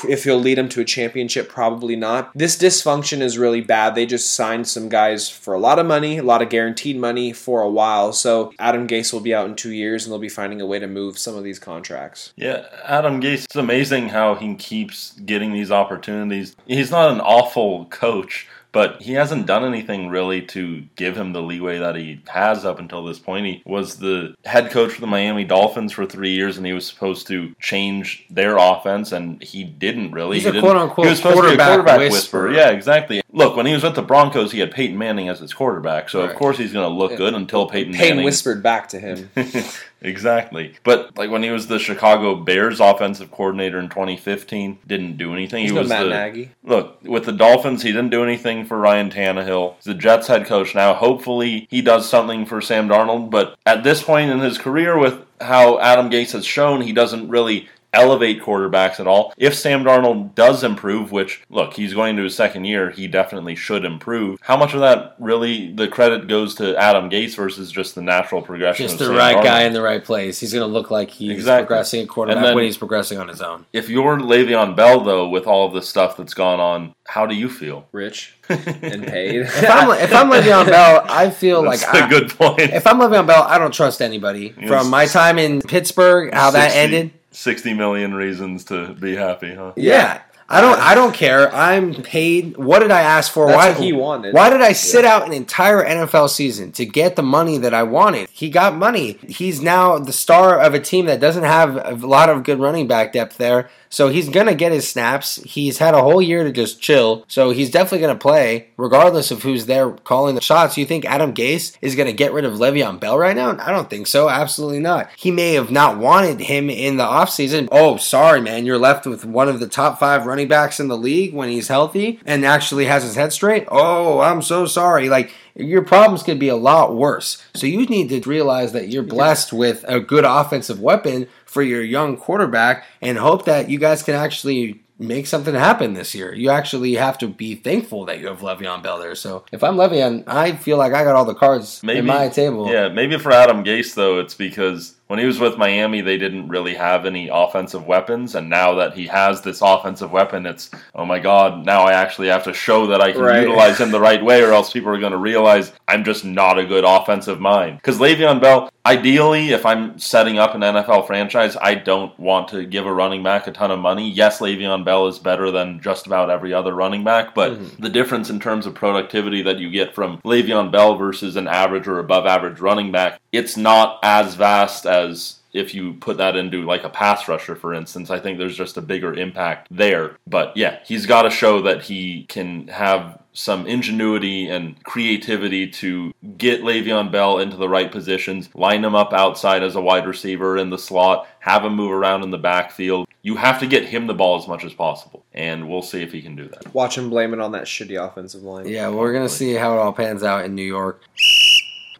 if he'll lead him to a championship probably not this dysfunction is really bad they just signed some guys for a lot of money a lot of guaranteed money for a while so adam gase will be out in two years and they'll be finding a way to move some of these contracts Yeah, Adam Gase. It's amazing how he keeps getting these opportunities. He's not an awful coach, but he hasn't done anything really to give him the leeway that he has up until this point. He was the head coach for the Miami Dolphins for three years, and he was supposed to change their offense, and he didn't really. He's He a quote-unquote he was supposed to be a quarterback quarterback whisperer. whisperer. Yeah, exactly. Look, when he was with the Broncos, he had Peyton Manning as his quarterback, so Right. of course he's going to look good until Peyton, payne Manning whispered back to him exactly. But like when he was the Chicago Bears offensive coordinator in 2015, didn't do anything. he's he no was matt the nagy look with the Dolphins. He didn't do anything for Ryan Tannehill. He's the Jets head coach now. Hopefully, he does something for Sam Darnold. But at this point in his career, with how Adam Gase has shown, he doesn't really elevate quarterbacks at all. If Sam Darnold does improve, which look, he's going into his second year, he definitely should improve. How much of that really the credit goes to Adam Gase versus just the natural progression Just of the Sam right Darnold? guy in the right place. He's going to look like he's Exactly. progressing at quarterback then- when he's progressing on his own. If you're Le'Veon Bell, though, with all of the stuff that's gone on, how do you feel? rich and paid If I'm, if I'm Le'Veon Bell, I feel like That's a I, good point. if I'm Le'Veon Bell, I don't trust anybody. From my time in Pittsburgh, how that ended, 60 million reasons to be happy, huh? yeah. I don't. I don't care. I'm paid. What did I ask for? That's why what he wanted. Why did I sit out an entire NFL season to get the money that I wanted? He got money. He's now the star of a team that doesn't have a lot of good running back depth there. So he's gonna get his snaps. He's had a whole year to just chill. So he's definitely gonna play, regardless of who's there calling the shots. You think Adam Gase is gonna get rid of Le'Veon Bell right now? I don't think so. Absolutely not. He may have not wanted him in the offseason. Oh, sorry, man. You're left with one of the top five running backs in the league when he's healthy and actually has his head straight. Oh, I'm so sorry. Like your problems could be a lot worse. So you need to realize that you're blessed with a good offensive weapon for your young quarterback and hope that you guys can actually make something happen this year. You actually have to be thankful that you have Le'Veon Bell there. So if I'm Le'Veon, I feel like I got all the cards in my table. Yeah, maybe for Adam Gase though, it's because when he was with Miami, they didn't really have any offensive weapons, and now that he has this offensive weapon, it's oh my god! Now I actually have to show that I can Right. utilize him the right way, or else people are going to realize I'm just not a good offensive mind. Because Le'Veon Bell, ideally, if I'm setting up an NFL franchise, I don't want to give a running back a ton of money. Yes, Le'Veon Bell is better than just about every other running back, but Mm-hmm. the difference in terms of productivity that you get from Le'Veon Bell versus an average or above average running back, it's not as vast as if you put that into like a pass rusher, for instance, I think there's just a bigger impact there. But yeah, he's got to show that he can have some ingenuity and creativity to get Le'Veon Bell into the right positions, line him up outside as a wide receiver in the slot, have him move around in the backfield. You have to get him the ball as much as possible, and we'll see if he can do that. Watch him blame it on that shitty offensive line. Yeah, we're gonna see how it all pans out in New York.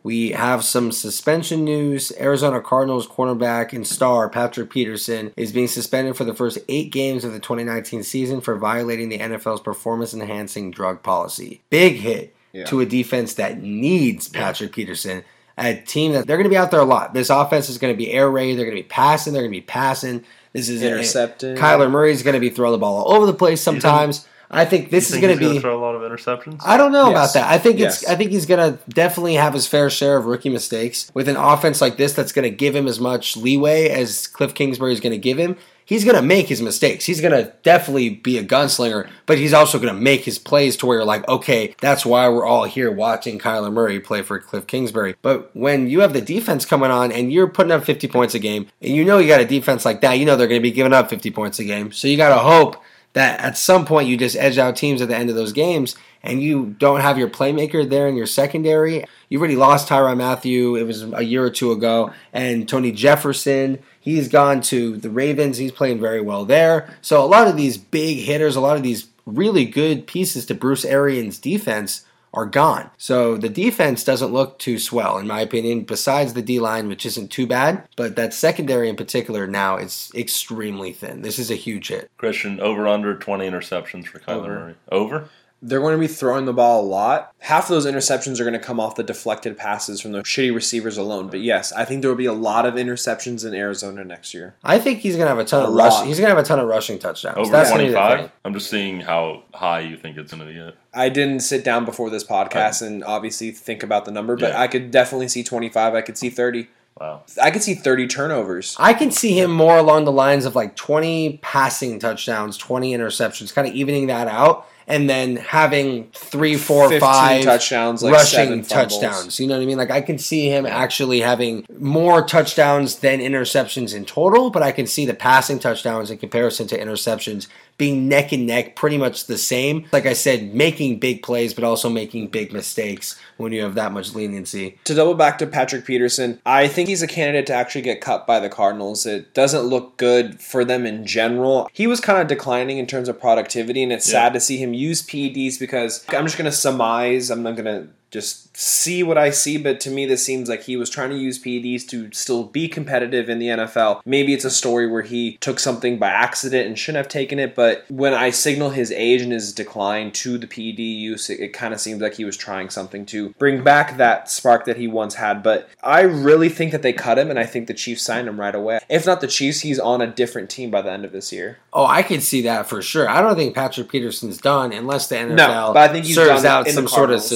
We have some suspension news. Arizona Cardinals cornerback and star Patrick Peterson is being suspended for the first eight games of the 2019 season for violating the NFL's performance enhancing drug policy. Big hit Yeah. to a defense that needs Patrick Peterson. A team that they're going to be out there a lot. This offense is going to be air raid. They're going to be passing. They're going to be passing. This is Intercepting. Kyler Murray is going to be throwing the ball all over the place sometimes. I think this You is going he's to gonna be. throw a lot of interceptions. I don't know Yes. about that. I think it's. Yes. I think he's gonna definitely have his fair share of rookie mistakes with an offense like this that's gonna give him as much leeway as Cliff Kingsbury is gonna give him. He's gonna make his mistakes. He's gonna definitely be a gunslinger, but he's also gonna make his plays to where you're like, okay, that's why we're all here watching Kyler Murray play for Cliff Kingsbury. But when you have the defense coming on and you're putting up 50 points a game, and you know you got a defense like that, you know they're gonna be giving up 50 points a game. So you gotta hope that at some point you just edge out teams at the end of those games and you don't have your playmaker there in your secondary. You've already lost Tyrann Mathieu. It was a year or two ago. And Tony Jefferson, he's gone to the Ravens. He's playing very well there. So a lot of these big hitters, a lot of these really good pieces to Bruce Arians' defense are gone. So the defense doesn't look too swell, in my opinion, besides the D line, which isn't too bad. But that secondary in particular now is extremely thin. This is a huge hit. Christian over under twenty interceptions for Kyler Over. Murray. Over. They're going to be throwing the ball a lot. Half of those interceptions are going to come off the deflected passes from the shitty receivers alone. But yes, I think there will be a lot of interceptions in Arizona next year. I think he's gonna have a ton A of lot. rush. He's gonna have a ton of rushing touchdowns. Over That's gonna be twenty the five. thing. I'm just seeing how high you think it's going to get. I didn't sit down before this podcast and obviously think about the number, but Yeah. I could definitely see 25. I could see 30. Wow. I could see 30 turnovers. I can see him more along the lines of like 20 passing touchdowns, 20 interceptions, kind of evening that out, and then having three, four, 15 five touchdowns, like rushing seven touchdowns. You know what I mean? Like I can see him actually having more touchdowns than interceptions in total, but I can see the passing touchdowns in comparison to interceptions being neck and neck, pretty much the same. Like I said, making big plays, but also making big mistakes when you have that much leniency. To double back to Patrick Peterson, I think he's a candidate to actually get cut by the Cardinals. It doesn't look good for them in general. He was kind of declining in terms of productivity, and it's Yeah. sad to see him use PEDs because I'm just going to surmise. I'm not going to just see what I see, but to me, this seems like he was trying to use PEDs to still be competitive in the NFL. Maybe it's a story where he took something by accident and shouldn't have taken it, but when I signal his age and his decline to the PED use, it, it kind of seems like he was trying something to bring back that spark that he once had. But I really think that they cut him, and I think the Chiefs signed him right away. If not the Chiefs, he's on a different team by the end of this year. Oh, I can see that for sure. I don't think Patrick Peterson's done unless the NFL No, but I think he's serves done out some sort of Cardinals.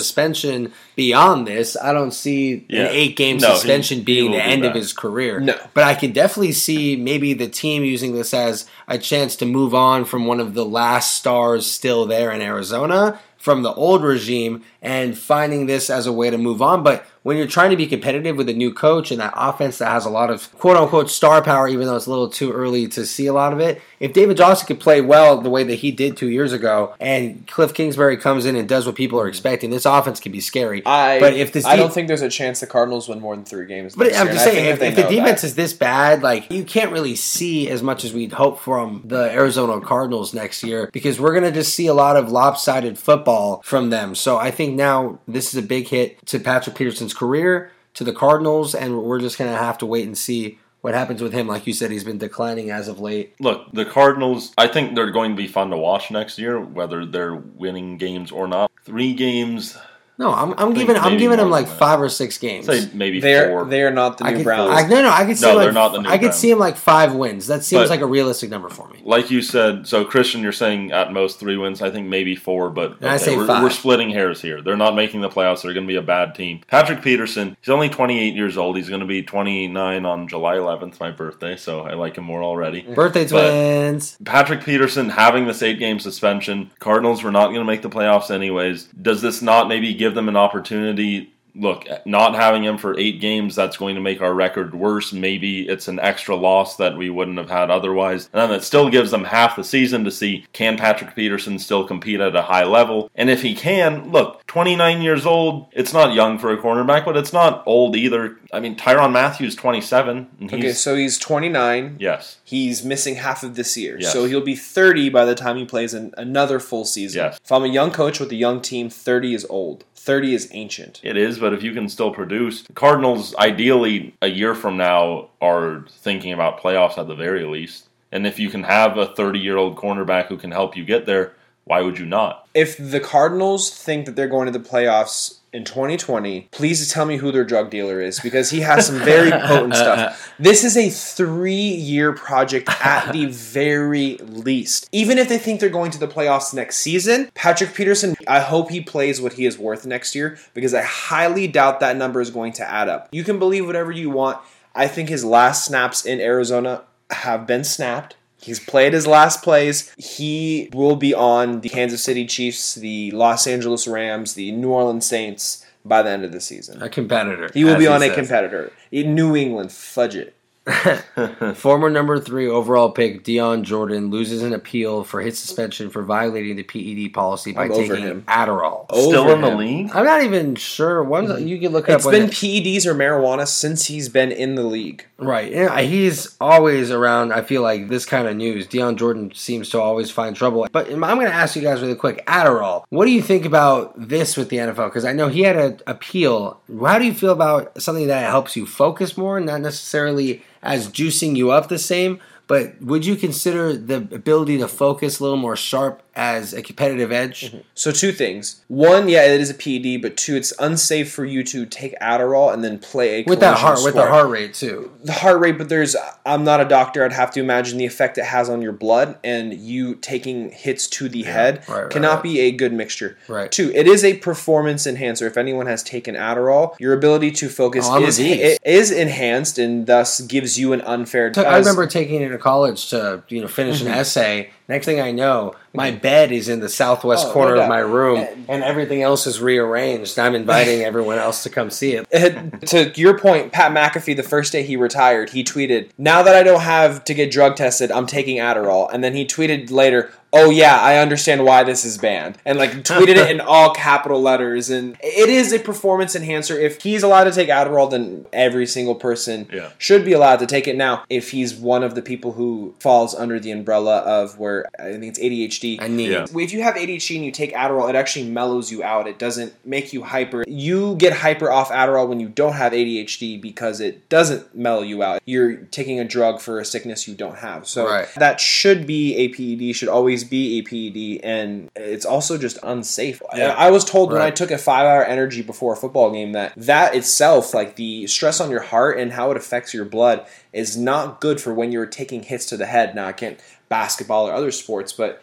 Beyond this. I don't see Yeah. an eight game No, suspension he being will the end of his career. No. But I can definitely see maybe the team using this as a chance to move on from one of the last stars still there in Arizona from the old regime and finding this as a way to move on. But when you're trying to be competitive with a new coach and that offense that has a lot of quote unquote star power, even though it's a little too early to see a lot of it, if David Johnson could play well the way that he did two years ago and Cliff Kingsbury comes in and does what people are expecting, this offense can be scary. I but if this I de- don't think there's a chance the Cardinals win more than three games. but I'm year, just saying, if, if the defense that. is this bad, like you can't really see as much as we'd hope from the Arizona Cardinals next year because we're gonna just see a lot of lopsided football from them. So I think now this is a big hit to Patrick Peterson's career, to the Cardinals, and we're just gonna have to wait and see what happens with him. Like you said, he's been declining as of late. Look, the Cardinals, I think they're going to be fun to watch next year, whether they're winning games or not. Three games, No, I'm, I'm giving I'm giving him more like five or six games. say maybe they're four. they are not the I new could, Browns. I, no, no, I could see No, him they're like, not the new I could Browns. see him like five wins. That seems But- like a realistic number for me. like you said, so Christian, you're saying at most three wins. I think maybe four, but And I say we're, five. we're splitting hairs here. They're not making the playoffs. They're going to be a bad team. Patrick Peterson, he's only 28 years old. He's going to be 29 on July 11th, my birthday, so I like him more already. Mm-hmm. Birthday But- twins. Patrick Peterson having this eight game suspension, Cardinals were not going to make the playoffs anyways. Does this not maybe give them an opportunity look, not having him for eight games, that's going to make our record worse. Maybe it's an extra loss that we wouldn't have had otherwise. And then it still gives them half the season to see can Patrick Peterson still compete at a high level? And if he can, look, 29 years old, it's not young for a cornerback, but it's not old either. I mean, Tyrann Mathieu's, 27. and Okay, so he's 29. yes. He's missing half of this year. Yes. So he'll be 30 by the time he plays an, another full season. Yes. If I'm a young coach with a young team, 30 is old. 30 is ancient. It is, but if you can still produce, the Cardinals ideally a year from now are thinking about playoffs at the very least. And if you can have a 30 year old cornerback who can help you get there, why would you not? If the Cardinals think that they're going to the playoffs in 2020, please tell me who their drug dealer is because he has some very potent stuff. This is a three year project at the very least. Even if they think they're going to the playoffs next season, Patrick Peterson, I hope he plays what he is worth next year because I highly doubt that number is going to add up. You can believe whatever you want. I think his last snaps in Arizona have been snapped. He's played his last plays. He will be on the Kansas City Chiefs, the Los Angeles Rams, the New Orleans Saints by the end of the season. A competitor. He will be on a competitor. In New England, fudge it. Former number three overall pick Dion Jordan loses an appeal for his suspension for violating the PED policy by I'm taking him. Adderall. Still Over in the league? I'm not even sure. One mm-hmm. you can look up. It's when been it- PEDs or marijuana since he's been in the league. right. Yeah, he's always around. I feel like this kind of news. Dion Jordan seems to always find trouble. But I'm going to ask you guys really quick. Adderall. What do you think about this with the NFL? Because I know he had an appeal. How do you feel about something that helps you focus more, and not necessarily as juicing you up the same? But would you consider the ability to focus a little more sharp as a competitive edge? So two things. One, yeah, it is a PED, but two, it's unsafe for you to take Adderall and then play a With that heart, with the heart rate too. the heart rate, but there's I'm not a doctor. I'd have to imagine the effect it has on your blood and you taking hits to the head right, cannot right. be a good mixture. Right. Two, it is a performance enhancer. If anyone has taken Adderall, your ability to focus Oh, is it is enhanced and thus gives you an unfair. I remember taking it in college to you know finish an Mm-hmm. essay. Next thing I know, my bed is in the southwest Oh, corner no of my room, And- and everything else is rearranged. I'm inviting everyone else to come see it. Uh, to your point, Pat McAfee, the first day he retired, he tweeted, "Now that I don't have to get drug tested, I'm taking Adderall." And then he tweeted later, "Oh yeah, I understand why this is banned," and like tweeted it in all capital letters. And it is a performance enhancer. If he's allowed to take Adderall, then every single person Yeah. should be allowed to take it. Now, if he's one of the people who falls under the umbrella of where I think it's ADHD, I need. Yeah. if you have ADHD and you take Adderall, it actually mellows you out. It doesn't make you hyper. You get hyper off Adderall when you don't have ADHD because it doesn't mellow you out. You're taking a drug for a sickness you don't have. So Right. that should be a PED, should always be a PED, and it's also just unsafe. Yeah. I was told when I took a five hour energy before a football game that that itself, like the stress on your heart and how it affects your blood, is not good for when you're taking hits to the head. Now, I can't basketball or other sports, but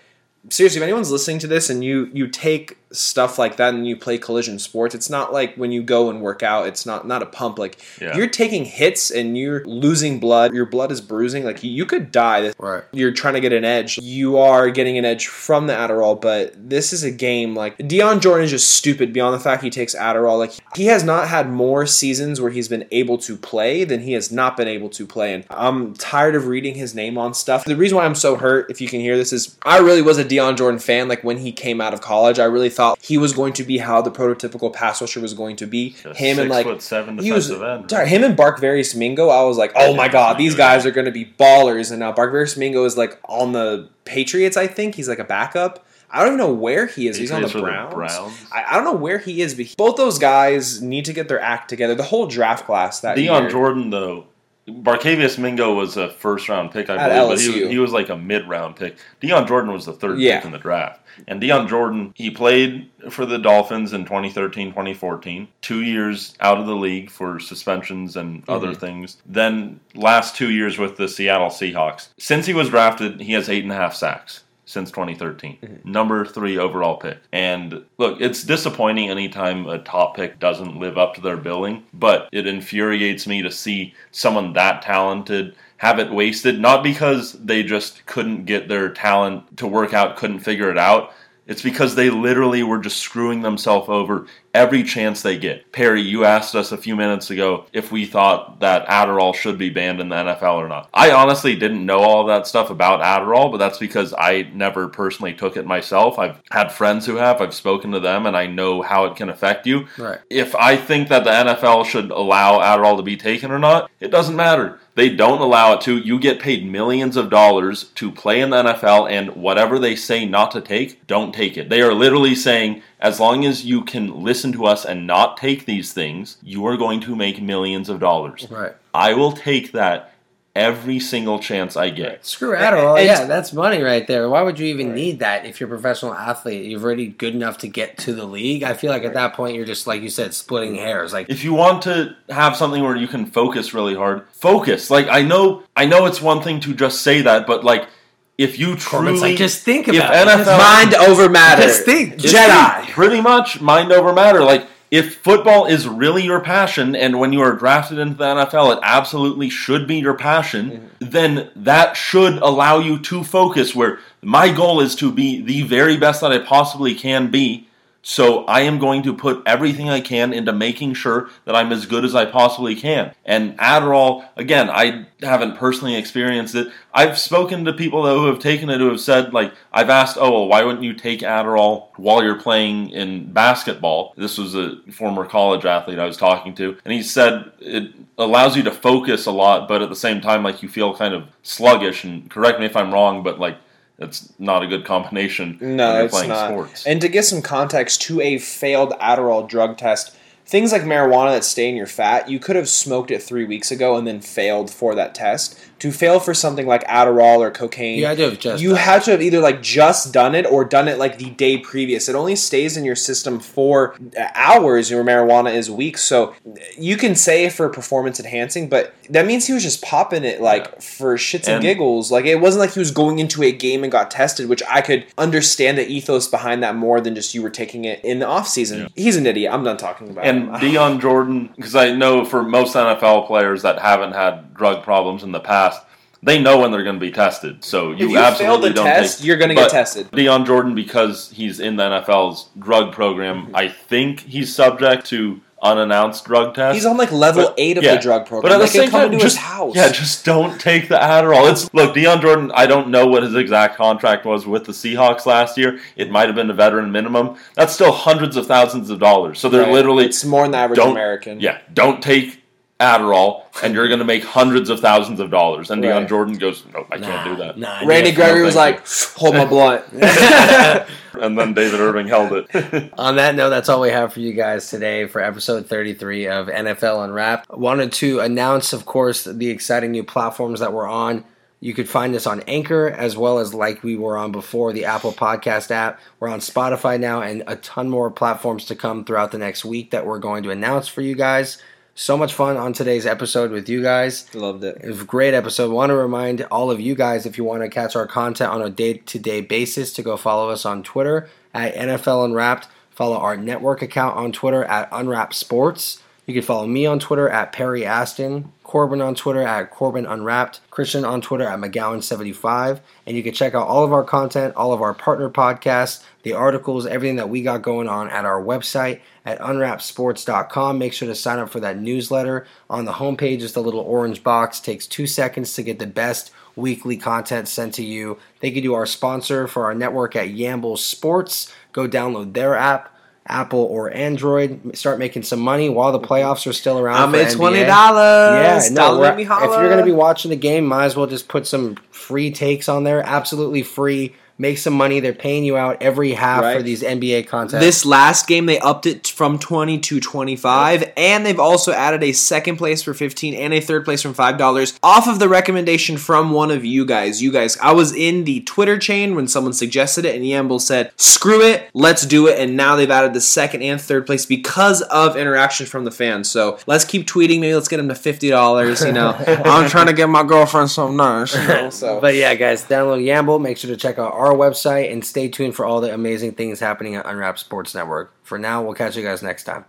seriously, if anyone's listening to this and you you take stuff like that and you play collision sports, it's not like when you go and work out, it's not not a pump. Like Yeah. you're taking hits and you're losing blood, your blood is bruising. Like you could die. Right. You're trying to get an edge. You are getting an edge from the Adderall, but this is a game like Dion Jordan is just stupid beyond the fact he takes Adderall. Like he has not had more seasons where he's been able to play than he has not been able to play. And I'm tired of reading his name on stuff. The reason why I'm so hurt, if you can hear this, is I really was a Dion Jordan fan. Like when he came out of college, I really thought he was going to be how the prototypical pass rusher was going to be. A him and like seven he was end. sorry, him and Barkevious Mingo. I was like, oh my god, these guys are going to be ballers. And now Barkevious Mingo is like on the Patriots. I think he's like a backup. I don't even know where he is. He's on the Browns. or Browns. I, I don't know where he is, but he- both those guys need to get their act together. The whole draft class that Dion year. Jordan, though, Barkevious Mingo was a first round pick, I At believe, but he, he was like a mid round pick. Dion Jordan was the third Yeah. pick in the draft. And Dion Jordan, he played for the Dolphins in 2013 2014, two years out of the league for suspensions and other Mm-hmm. things. Then last two years with the Seattle Seahawks. Since he was drafted, he has eight and a half sacks since 2013. Mm-hmm. Number three overall pick. And look, it's disappointing anytime a top pick doesn't live up to their billing, but it infuriates me to see someone that talented have it wasted, not because they just couldn't get their talent to work out, couldn't figure it out. It's because they literally were just screwing themselves over every chance they get. Perry, you asked us a few minutes ago if we thought that Adderall should be banned in the NFL or not. I honestly didn't know all that stuff about Adderall, but that's because I never personally took it myself. I've had friends who have, I've spoken to them, and I know how it can affect you. Right. If I think that the NFL should allow Adderall to be taken or not, it doesn't matter. They don't allow it to. You get paid millions of dollars to play in the NFL, and whatever they say not to take, don't take it. They are literally saying, as long as you can listen to us and not take these things, you are going to make millions of dollars. Right. I will take that every single chance I get. Screw Adderall. And- yeah, that's money right there. Why would you even need that if you're a professional athlete? You're already good enough to get to the league. I feel like at that point you're just like you said, splitting mm-hmm. hairs. Like If you want to have something where you can focus really hard, focus. Like I know I know it's one thing to just say that, but like if you Corbin's truly like, just think if about it. NFL Just Mind over matter. Just think. Just Jedi. think. pretty much mind over matter. Like if football is really your passion, and when you are drafted into the NFL, it absolutely should be your passion, mm-hmm. then that should allow you to focus. Where my goal is to be the very best that I possibly can be. So I am going to put everything I can into making sure that I'm as good as I possibly can. And Adderall, again, I haven't personally experienced it. I've spoken to people though who have taken it who have said like I've asked, "Oh, well, why wouldn't you take Adderall while you're playing in basketball?" This was a former college athlete I was talking to, and he said it allows you to focus a lot, but at the same time like you feel kind of sluggish and correct me if I'm wrong, but like it's not a good combination when No, you're it's playing not. sports. And to get some context to a failed Adderall drug test, things like marijuana that stay in your fat, you could have smoked it three weeks ago and then failed for that test. To fail for something like Adderall or cocaine, You had to have just you had to have either like just done it or done it like the day previous. It only stays in your system for hours. Your marijuana is weeks, so you can say for performance enhancing, but that means he was just popping it like for shits and, And- giggles. Like it wasn't like he was going into a game and got tested, which I could understand the ethos behind that more than just you were taking it in the off season. He's an idiot. I'm done talking about And him. Dion Jordan, because I know for most NFL players that haven't had drug problems in the past, they know when they're going to be tested. So you, if you absolutely fail the don't test, take, you're going to get tested. Dion Jordan, because he's in the NFL's drug program, mm-hmm. I think he's subject to unannounced drug test. He's on like level But- eight of yeah. the drug program. But at they the can same come time, into just, his house. yeah, just don't take the Adderall. It's look, Dion Jordan. I don't know what his exact contract was with the Seahawks last year. It might have been a veteran minimum. That's still hundreds of thousands of dollars. So they're Right. literally it's more than the average American. yeah, don't take Adderall, and you're going to make hundreds of thousands of dollars. And Dion Jordan goes, "No, I can't do that." Nah, Randy. Gregory was like, "Hold my blunt." And then David Irving held it. On that note, that's all we have for you guys today for episode 33 of NFL Unwrapped. Wanted to announce, of course, the exciting new platforms that we're on. You could find us on Anchor as well as like we were on before, the Apple Podcast app. We're on Spotify now and a ton more platforms to come throughout the next week that we're going to announce for you guys. So much fun on today's episode with you guys. Loved it. It was a great episode. Want to remind all of you guys if you want to catch our content on a day to day basis to go follow us on Twitter at NFL Unwrapped. Follow our network account on Twitter at Unwrapped Sports. You can follow me on Twitter at Perry Aston, Corbin on Twitter at Corbin Unwrapped, Christian on Twitter at McGowan75. And you can check out all of our content, all of our partner podcasts, the articles, everything that we got going on at our website at unwrappedsports.com. Make sure to sign up for that newsletter. On the homepage is the little orange box. takes two seconds to get the best weekly content sent to you. Thank you to our sponsor for our network at Yamble Sports. Go download their app. Apple or Android, start making some money while the playoffs are still around. I made twenty dollars. Yeah, no. If you're going to be watching the game, might as well just put some free takes on there. Absolutely free. Make some money. They're paying you out every half for these NBA content. This last game, they upped it from 20 to 25, and they've also added a second place for 15 and a third place from $5 off of the recommendation from one of you guys. You guys, I was in the Twitter chain when someone suggested it, and Yamble said, screw it, let's do it, and now they've added the second and third place because of interaction from the fans. So let's keep tweeting, maybe let's get them to $50, you know. I'm trying to get my girlfriend something nice, you know, so. But yeah, guys, download Yamble. Make sure to check out our website and stay tuned for all the amazing things happening at Unwrapped Sports Network. For now, we'll catch you guys next time.